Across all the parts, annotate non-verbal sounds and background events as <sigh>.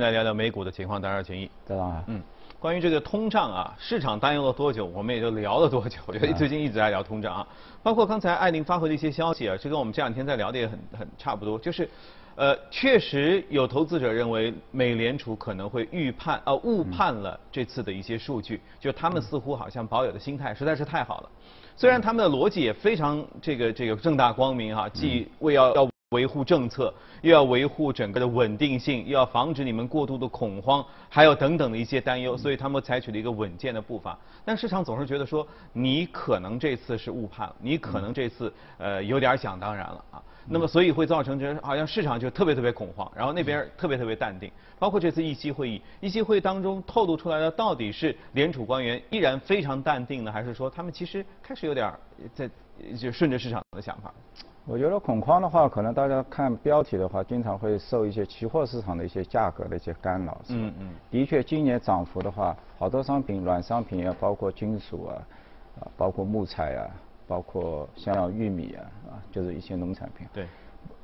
来聊聊美股的情况，当然请益。当然，嗯，关于这个通胀啊，市场担忧了多久，我们也就聊了多久。我觉得最近一直在聊通胀啊，包括刚才艾琳发回的一些消息啊，这跟我们这两天在聊的也很很差不多，就是，呃，确实有投资者认为美联储可能会预判啊误判了这次的一些数据，就他们似乎好像保有的心态实在是太好了。虽然他们的逻辑也非常这个这个正大光明哈，既为要要维护政策，又要维护整个的稳定性，又要防止你们过度的恐慌，还有等等的一些担忧，所以他们采取了一个稳健的步伐。但市场总是觉得说，你可能这次是误判了，你可能这次呃有点想当然了啊。那么，所以会造成这好像市场就特别特别恐慌，然后那边特别特别淡定。包括这次议息会议，议息会当中透露出来的到底是联储官员依然非常淡定呢，还是说他们其实开始有点在就顺着市场的想法？我觉得恐慌的话，可能大家看标题的话，经常会受一些期货市场的一些价格的一些干扰。嗯嗯。的确，今年涨幅的话，好多商品、软商品啊，包括金属啊，啊，包括木材啊。包括像玉米啊，啊，就是一些农产品。对。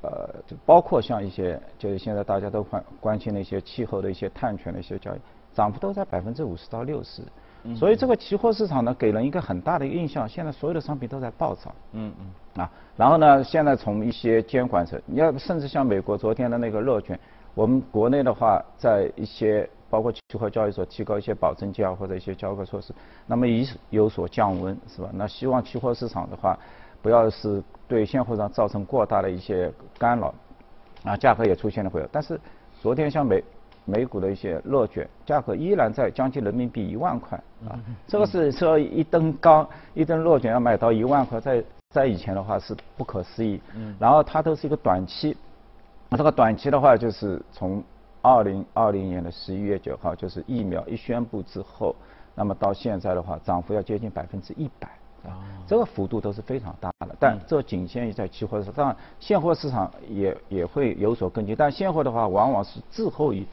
呃，就包括像一些，就是现在大家都关关心的一些气候的一些碳权的一些交易，涨幅都在百分之五十到六十。嗯。所以这个期货市场呢，给人一个很大的印象，现在所有的商品都在暴涨。嗯嗯。啊，然后呢，现在从一些监管层，你要甚至像美国昨天的那个热卷，我们国内的话，在一些。包括期货交易所提高一些保证金啊，或者一些交割措施，那么已有所降温，是吧？那希望期货市场的话，不要是对现货上造成过大的一些干扰，啊，价格也出现了回落。但是昨天像美美股的一些热卷，价格依然在将近人民币一万块啊，这个是说一吨钢一吨热卷要买到一万块，在在以前的话是不可思议。嗯。然后它都是一个短期，那这个短期的话就是从。二零二零年的十一月九号，就是疫苗一宣布之后，那么到现在的话，涨幅要接近百分之一百，啊，这个幅度都是非常大的。但这仅限于在期货市场，现货市场也也会有所跟进。但现货的话，往往是滞后于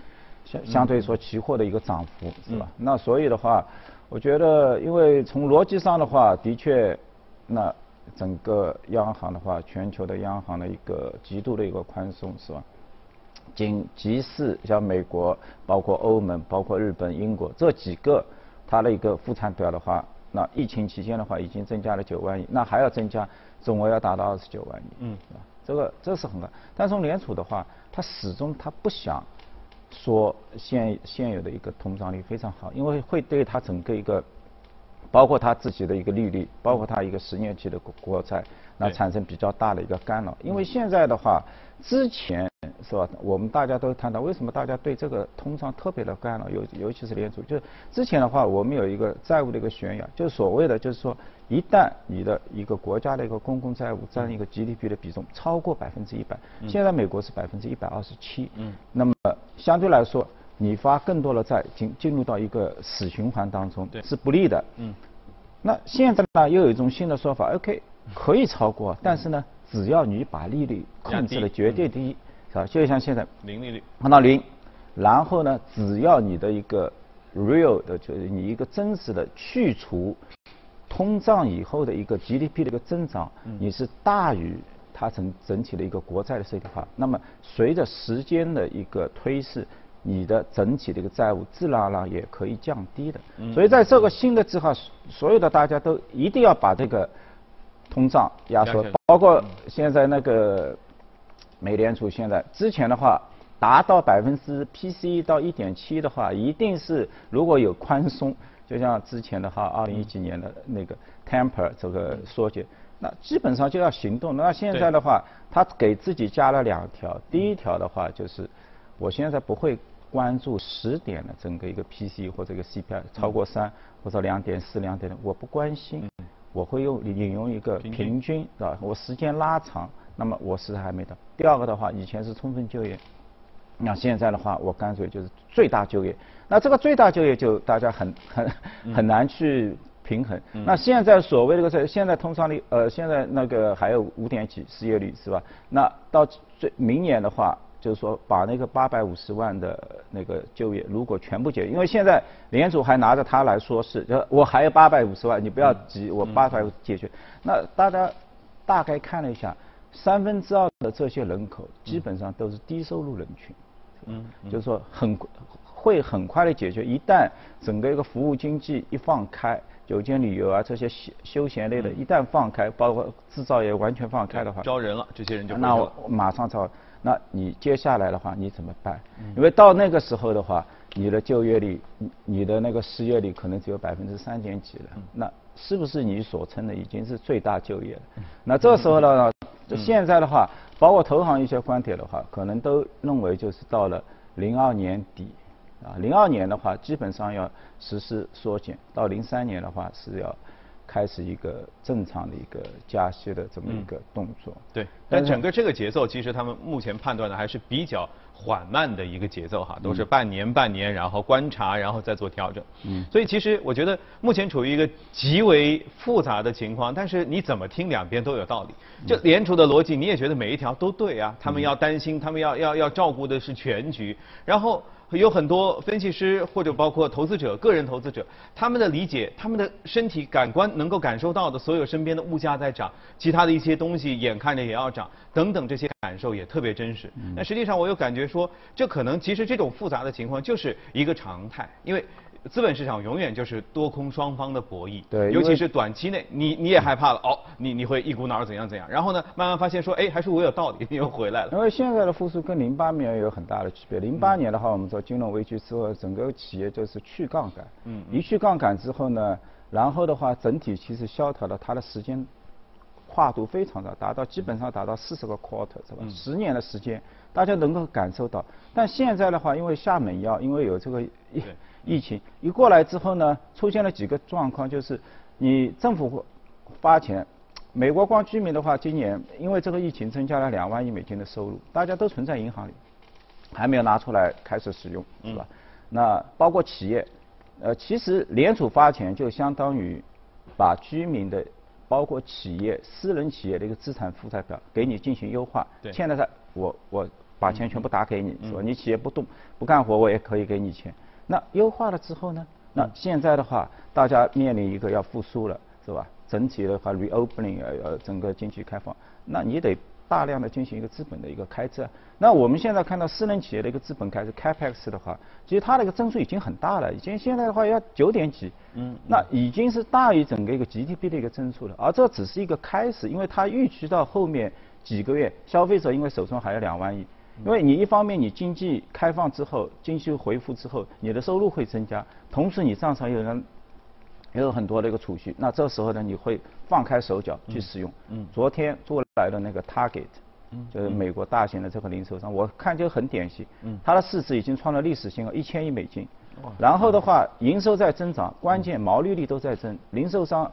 相相对说期货的一个涨幅，是吧？那所以的话，我觉得，因为从逻辑上的话，的确，那整个央行的话，全球的央行的一个极度的一个宽松，是吧？仅即使像美国、包括欧盟、包括日本、英国这几个，它的一个负产表的话，那疫情期间的话已经增加了九万亿，那还要增加，总额要达到二十九万亿，嗯，是吧？这个这是很高。但从联储的话，它始终它不想说现现有的一个通胀率非常好，因为会对它整个一个，包括它自己的一个利率，包括它一个十年期的国国债，那产生比较大的一个干扰。因为现在的话，之前。是吧？我们大家都谈到为什么大家对这个通胀特别的干扰，尤尤其是联储。就是之前的话，我们有一个债务的一个悬崖，就是所谓的，就是说，一旦你的一个国家的一个公共债务占一个 GDP 的比重超过百分之一百，现在美国是百分之一百二十七，嗯，那么相对来说，你发更多的债进进入到一个死循环当中，是不利的，嗯。那现在呢，又有一种新的说法，OK，<laughs> 可以超过，但是呢，只要你把利率控制的绝对低。是吧？就像现在零利率放到零，然后呢，只要你的一个 real 的，就是你一个真实的去除通胀以后的一个 GDP 的一个增长，你是大于它整整体的一个国债的实体化，那么随着时间的一个推逝，你的整体的一个债务自然而然也可以降低的。所以在这个新的计划，所有的大家都一定要把这个通胀压缩，包括现在那个。美联储现在之前的话，达到百分之 PCE 到一点七的话，一定是如果有宽松，就像之前的话，二零一几年的那个 Temper 这个缩减，那基本上就要行动。那现在的话，他给自己加了两条，第一条的话就是，我现在不会关注十点的整个一个 PCE 或者一个 CPI 超过三或者两点四两点的，我不关心，我会用引用一个平均，是吧？我时间拉长。那么我是还没到。第二个的话，以前是充分就业，那现在的话，我干脆就是最大就业。那这个最大就业就大家很很很难去平衡。那现在所谓这个是现在通胀率，呃，现在那个还有五点几失业率是吧？那到最明年的话，就是说把那个八百五十万的那个就业如果全部解决，因为现在联储还拿着它来说是，就我还有八百五十万，你不要急，我八百解决。那大家大概看了一下。三分之二的这些人口基本上都是低收入人群，嗯，就是说很会很快的解决。一旦整个一个服务经济一放开，酒店旅游啊这些休休闲类的，一旦放开，包括制造业完全放开的话，招人了，这些人就那我马上招。那你接下来的话你怎么办？因为到那个时候的话，你的就业率，你的那个失业率可能只有百分之三点几了。那是不是你所称的已经是最大就业了？那这时候呢？就现在的话，包括投行一些观点的话，可能都认为就是到了零二年底，啊，零二年的话基本上要实施缩减，到零三年的话是要。开始一个正常的一个加息的这么一个动作。对，但整个这个节奏，其实他们目前判断的还是比较缓慢的一个节奏哈，都是半年半年，然后观察，然后再做调整。嗯。所以其实我觉得目前处于一个极为复杂的情况，但是你怎么听两边都有道理。就联储的逻辑，你也觉得每一条都对啊？他们要担心，他们要要要照顾的是全局，然后。有很多分析师或者包括投资者、个人投资者，他们的理解、他们的身体感官能够感受到的所有身边的物价在涨，其他的一些东西眼看着也要涨，等等这些感受也特别真实。那实际上我有感觉说，这可能其实这种复杂的情况就是一个常态，因为。资本市场永远就是多空双方的博弈，对，尤其是短期内，你你也害怕了，哦，你你会一股脑儿怎样怎样，然后呢，慢慢发现说，哎，还是我有道理，你 <laughs> 又回来了。因为现在的复苏跟零八年有很大的区别，零八年的话，我们说金融危机之后，整个企业就是去杠杆，嗯，一去杠杆之后呢，然后的话，整体其实萧条的它的时间跨度非常大达到基本上达到四十个 quarter 是吧？十年的时间，大家能够感受到。但现在的话，因为厦门药，因为有这个。疫情一过来之后呢，出现了几个状况，就是你政府发钱，美国光居民的话，今年因为这个疫情增加了两万亿美金的收入，大家都存在银行里，还没有拿出来开始使用，是吧？那包括企业，呃，其实联储发钱就相当于把居民的，包括企业、私人企业的一个资产负债表给你进行优化。对。现在在我我把钱全部打给你，是吧？你企业不动不干活，我也可以给你钱。那优化了之后呢？那现在的话，大家面临一个要复苏了，是吧？整体的话，reopening 呃呃，整个经济开放，那你得大量的进行一个资本的一个开支。那我们现在看到私人企业的一个资本开支 capex 的话，其实它的一个增速已经很大了，已经现在的话要九点几，嗯，那已经是大于整个一个 GDP 的一个增速了。而这只是一个开始，因为它预期到后面几个月，消费者因为手中还有两万亿。因为你一方面你经济开放之后，经济恢复之后，你的收入会增加，同时你账上有人也有很多的一个储蓄，那这时候呢，你会放开手脚去使用。嗯。昨天做来的那个 Target，嗯，就是美国大型的这个零售商，我看就很典型。嗯。它的市值已经创了历史新高，一千亿美金。然后的话，营收在增长，关键毛利率都在增，零售商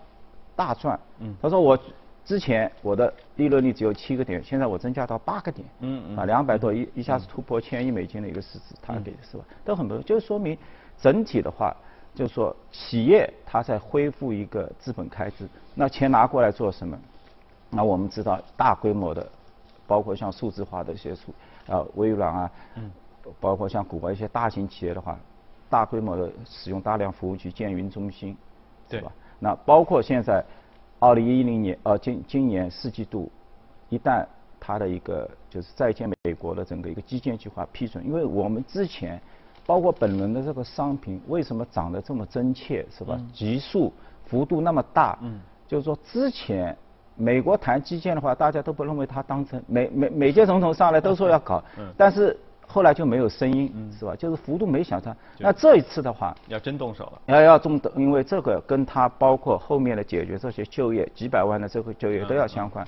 大赚。嗯。他说我。之前我的利润率只有七个点，现在我增加到八个点，嗯嗯，啊两百多一一下子突破千亿美金的一个市值，他给的是吧？都很不错，就是说明整体的话，就是说企业它在恢复一个资本开支，那钱拿过来做什么？那我们知道大规模的，包括像数字化的一些数，啊微软啊，嗯，包括像谷歌一些大型企业的话，大规模的使用大量服务器建云中心，对吧？那包括现在。二零一零年，呃，今今年四季度，一旦它的一个就是再建美国的整个一个基建计划批准，因为我们之前包括本轮的这个商品为什么涨得这么真切，是吧？急速幅度那么大，嗯，就是说之前美国谈基建的话，大家都不认为它当真，每每每届总统上来都说要搞，嗯，但是。后来就没有声音，是吧？就是幅度没想到。那这一次的话，要真动手了。要要动的，因为这个跟他包括后面的解决这些就业几百万的这个就业都要相关。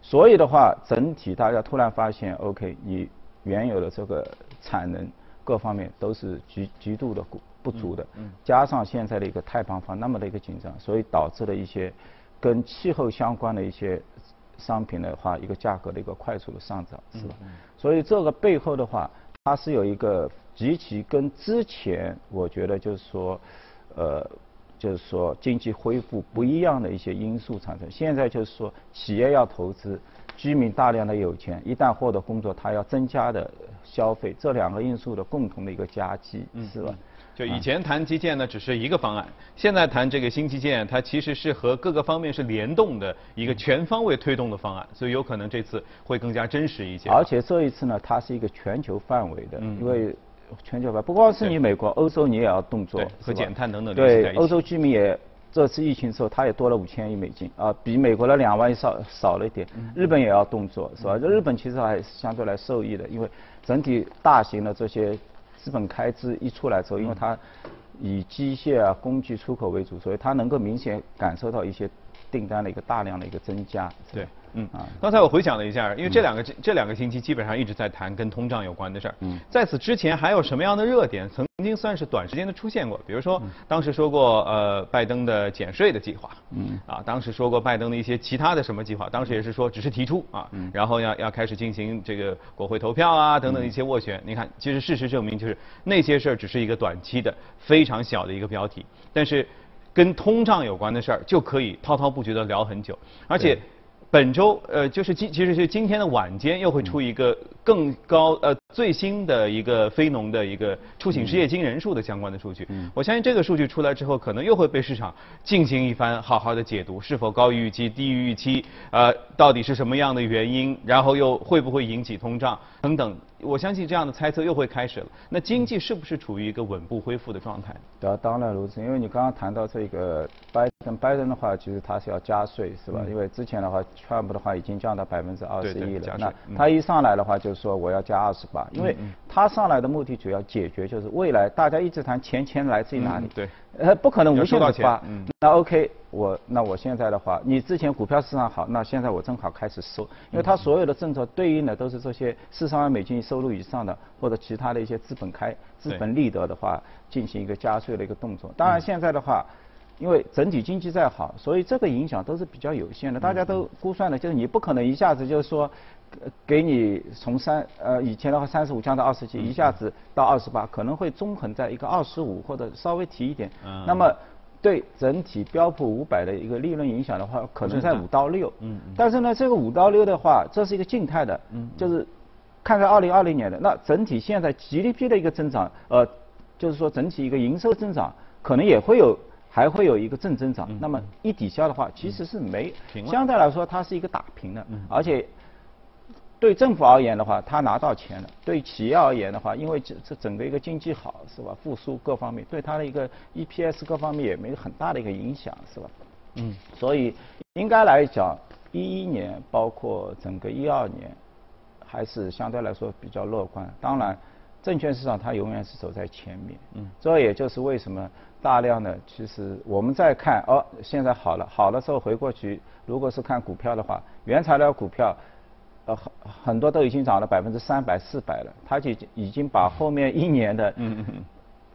所以的话，整体大家突然发现，OK，你原有的这个产能各方面都是极极度的不不足的。加上现在的一个太平方那么的一个紧张，所以导致了一些跟气候相关的一些商品的话，一个价格的一个快速的上涨，是吧？所以这个背后的话。它是有一个极其跟之前我觉得就是说，呃，就是说经济恢复不一样的一些因素产生。现在就是说企业要投资，居民大量的有钱，一旦获得工作，他要增加的消费这两个因素的共同的一个夹击，是吧？就以前谈基建呢，只是一个方案，现在谈这个新基建，它其实是和各个方面是联动的一个全方位推动的方案，所以有可能这次会更加真实一些。而且这一次呢，它是一个全球范围的，因为全球范，不光是你美国，欧洲你也要动作，和减碳等等对，欧洲居民也这次疫情之后，他也多了五千亿美金啊，比美国的两万亿少少了一点。日本也要动作，是吧？这日本其实还相对来受益的，因为整体大型的这些。资本开支一出来之后，因为它以机械啊、工具出口为主，所以它能够明显感受到一些订单的一个大量的一个增加。对。嗯啊，刚才我回想了一下，因为这两个这两个星期基本上一直在谈跟通胀有关的事儿。嗯，在此之前还有什么样的热点曾经算是短时间的出现过？比如说当时说过呃拜登的减税的计划。嗯。啊，当时说过拜登的一些其他的什么计划？当时也是说只是提出啊，嗯然后要要开始进行这个国会投票啊等等一些斡旋。你看，其实事实证明就是那些事儿只是一个短期的非常小的一个标题，但是跟通胀有关的事儿就可以滔滔不绝的聊很久，而且。本周呃，就是今其实是今天的晚间又会出一个更高呃最新的一个非农的一个出行失业金人数的相关的数据。嗯。我相信这个数据出来之后，可能又会被市场进行一番好好的解读，是否高于预期、低于预期，呃，到底是什么样的原因，然后又会不会引起通胀等等。我相信这样的猜测又会开始了。那经济是不是处于一个稳步恢复的状态？对，当然如此。因为你刚刚谈到这个拜登，拜登的话，其实他是要加税，是吧？因为之前的话，川普的话已经降到百分之二十一了。那他一上来的话，就是说我要加二十八，因为他上来的目的主要解决就是未来大家一直谈钱钱来自于哪里？对。呃，不可能无限的发。嗯。那 OK，我那我现在的话，你之前股票市场好，那现在我正好开始收，因为它所有的政策对应的都是这些四十万美金收入以上的或者其他的一些资本开资本利得的话，进行一个加税的一个动作。当然现在的话，因为整体经济再好，所以这个影响都是比较有限的。大家都估算的就是你不可能一下子就是说。给你从三呃以前的话三十五降到二十几，一下子到二十八，可能会中横在一个二十五或者稍微提一点。那么对整体标普五百的一个利润影响的话，可能在五到六。嗯。但是呢，这个五到六的话，这是一个静态的，就是看在二零二零年的那整体现在 GDP 的一个增长，呃，就是说整体一个营收增长可能也会有还会有一个正增长。那么一抵消的话，其实是没相对来说它是一个打平的，而且。对政府而言的话，他拿到钱了；对企业而言的话，因为这这整个一个经济好，是吧？复苏各方面，对他的一个 EPS 各方面也没有很大的一个影响，是吧？嗯。所以应该来讲，一一年包括整个一二年，还是相对来说比较乐观。当然，证券市场它永远是走在前面。嗯。这也就是为什么大量的其实我们在看哦，现在好了，好了之后回过去，如果是看股票的话，原材料股票。呃，很很多都已经涨了百分之三百、四百了，它就已经把后面一年的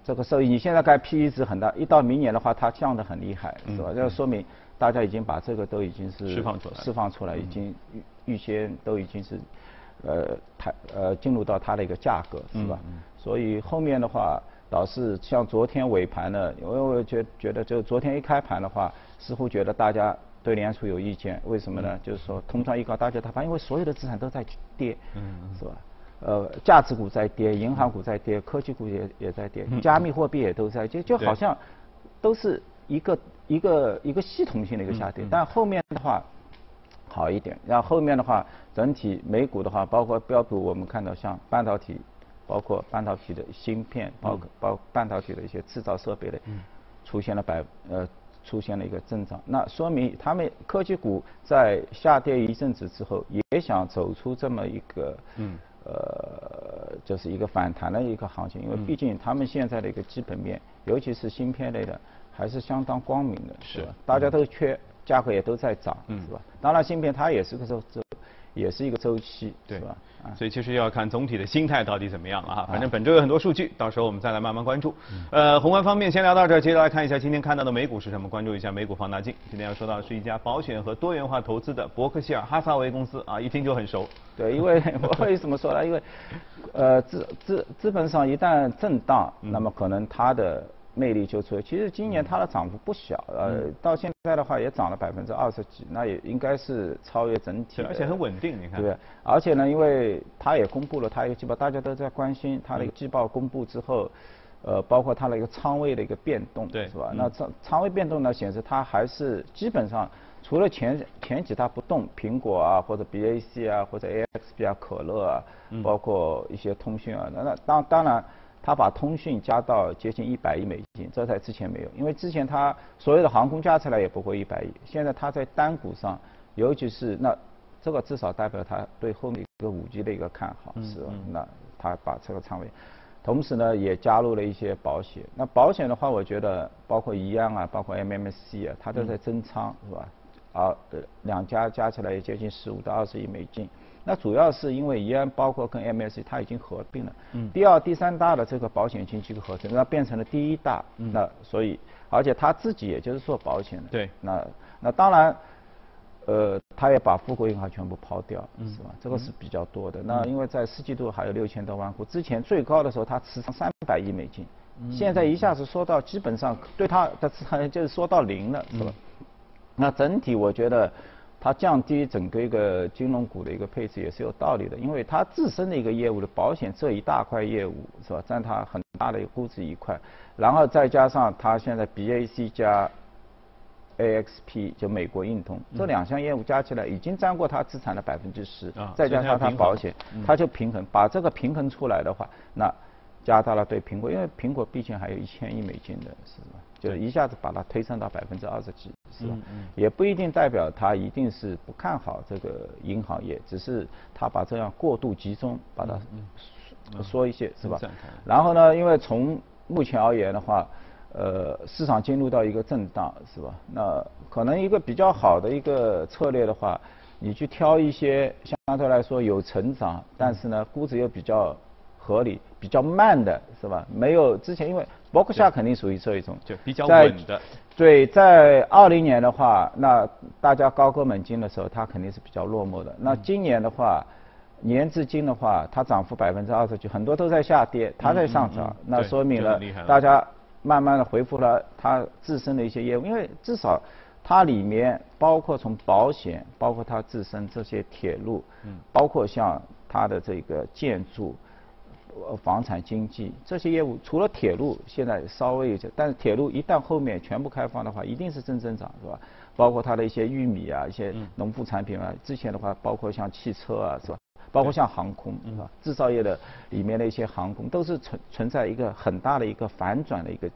这个收益，你现在看 P/E 值很大，一到明年的话，它降得很厉害，是吧？这说明大家已经把这个都已经是释放出来，释放出来，已经预预先都已经是呃，它呃进入到它的一个价格，是吧？所以后面的话，倒是像昨天尾盘呢，因为我觉觉得就昨天一开盘的话，似乎觉得大家。对联储有意见，为什么呢？就是说通胀一高，大家他怕，因为所有的资产都在跌，是吧？呃，价值股在跌，银行股在跌，科技股也也在跌，加密货币也都在，就就好像都是一个一个一个系统性的一个下跌。但后面的话好一点，然后后面的话，整体美股的话，包括标普，我们看到像半导体，包括半导体的芯片，包括包半导体的一些制造设备的，出现了百呃。出现了一个增长，那说明他们科技股在下跌一阵子之后，也想走出这么一个，嗯，呃，就是一个反弹的一个行情，因为毕竟他们现在的一个基本面，尤其是芯片类的，还是相当光明的，是吧？大家都缺，价格也都在涨，是吧？当然，芯片它也是个也是一个周期，对吧？所以其实要看总体的心态到底怎么样了哈。反正本周有很多数据，到时候我们再来慢慢关注。呃，宏观方面先聊到这儿，接着来看一下今天看到的美股是什么，关注一下美股放大镜。今天要说到的是一家保险和多元化投资的伯克希尔哈撒韦公司啊，一听就很熟。对，因为 <laughs> 我为什么说呢？因为呃资资资本上一旦震荡，那么可能它的魅力就出来。其实今年它的涨幅不小，呃，到现在的话也涨了百分之二十几，那也应该是超越整体。而且很稳定，你看。对，而且呢，因为它也公布了它一个季报，大家都在关心它的一个季报公布之后，呃，包括它的一个仓位的一个变动，对，是吧？那仓仓位变动呢，显示它还是基本上。除了前前几大不动，苹果啊，或者 BAC 啊，或者 AXP 啊，可乐啊，包括一些通讯啊，那那当当然，他把通讯加到接近一百亿美金，这在之前没有，因为之前他所有的航空加起来也不过一百亿，现在他在单股上，尤其是那这个至少代表他对后面一个五 G 的一个看好，是吧？那他把这个仓位，同时呢也加入了一些保险，那保险的话，我觉得包括一样啊，包括 MMC 啊，它都在增仓，是吧？啊，两家加起来也接近十五到二十亿美金。那主要是因为怡安包括跟 MSC 它已经合并了。嗯。第二、第三大的这个保险经纪合成，那变成了第一大。嗯。那所以，而且他自己也就是做保险的。对。那那当然，呃，他也把富国银行全部抛掉，是吧？这个是比较多的。那因为在四季度还有六千多万股，之前最高的时候他持仓三百亿美金，现在一下子缩到基本上对他的持仓就是缩到零了，是吧？那整体我觉得，它降低整个一个金融股的一个配置也是有道理的，因为它自身的一个业务的保险这一大块业务是吧，占它很大的一个估值一块，然后再加上它现在 BAC 加 AXP 就美国运通这两项业务加起来已经占过它资产的百分之十，再加上它保险，它就平衡，把这个平衡出来的话，那加大了对苹果，因为苹果毕竟还有一千亿美金的是吧？就是一下子把它推升到百分之二十几，是吧？也不一定代表他一定是不看好这个银行业，只是他把这样过度集中，把它说一些，是吧？然后呢，因为从目前而言的话，呃，市场进入到一个震荡，是吧？那可能一个比较好的一个策略的话，你去挑一些相对来说有成长，但是呢估值又比较合理、比较慢的，是吧？没有之前因为。伯克夏肯定属于这一种，就比较稳的。对，在二零年的话，那大家高歌猛进的时候，它肯定是比较落寞的。那今年的话，年至今的话，它涨幅百分之二十九，很多都在下跌，它在上涨，那说明了大家慢慢的恢复了它自身的一些业务，因为至少它里面包括从保险，包括它自身这些铁路，包括像它的这个建筑。呃，房产经济这些业务，除了铁路现在稍微有些，但是铁路一旦后面全部开放的话，一定是正增长，是吧？包括它的一些玉米啊，一些农副产品啊，之前的话，包括像汽车啊，是吧？包括像航空，是吧？制造业的里面的一些航空，都是存存在一个很大的一个反转的一个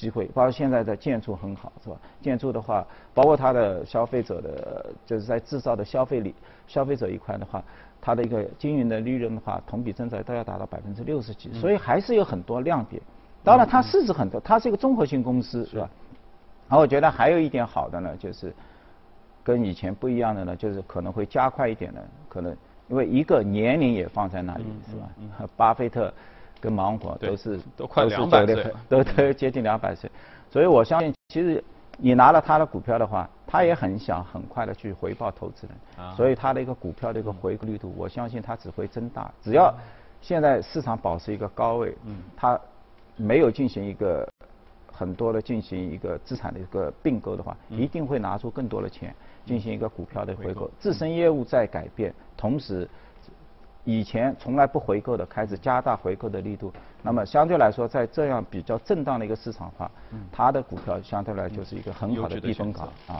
机会。包括现在的建筑很好，是吧？建筑的话，包括它的消费者的，就是在制造的消费里，消费者一块的话。它的一个经营的利润的话，同比增长都要达到百分之六十几，所以还是有很多亮点。当然，它市值很多，它是一个综合性公司，是吧？然后我觉得还有一点好的呢，就是跟以前不一样的呢，就是可能会加快一点的，可能因为一个年龄也放在那里，是吧？巴菲特跟芒果都是都快两百岁，都都接近两百岁，所以我相信其实。你拿了他的股票的话，他也很想很快的去回报投资人，所以他的一个股票的一个回购力度，我相信它只会增大。只要现在市场保持一个高位，它没有进行一个很多的进行一个资产的一个并购的话，一定会拿出更多的钱进行一个股票的回购。自身业务在改变，同时。以前从来不回购的，开始加大回购的力度。那么相对来说，在这样比较震荡的一个市场化，它的股票相对来就是一个很好的避风港啊。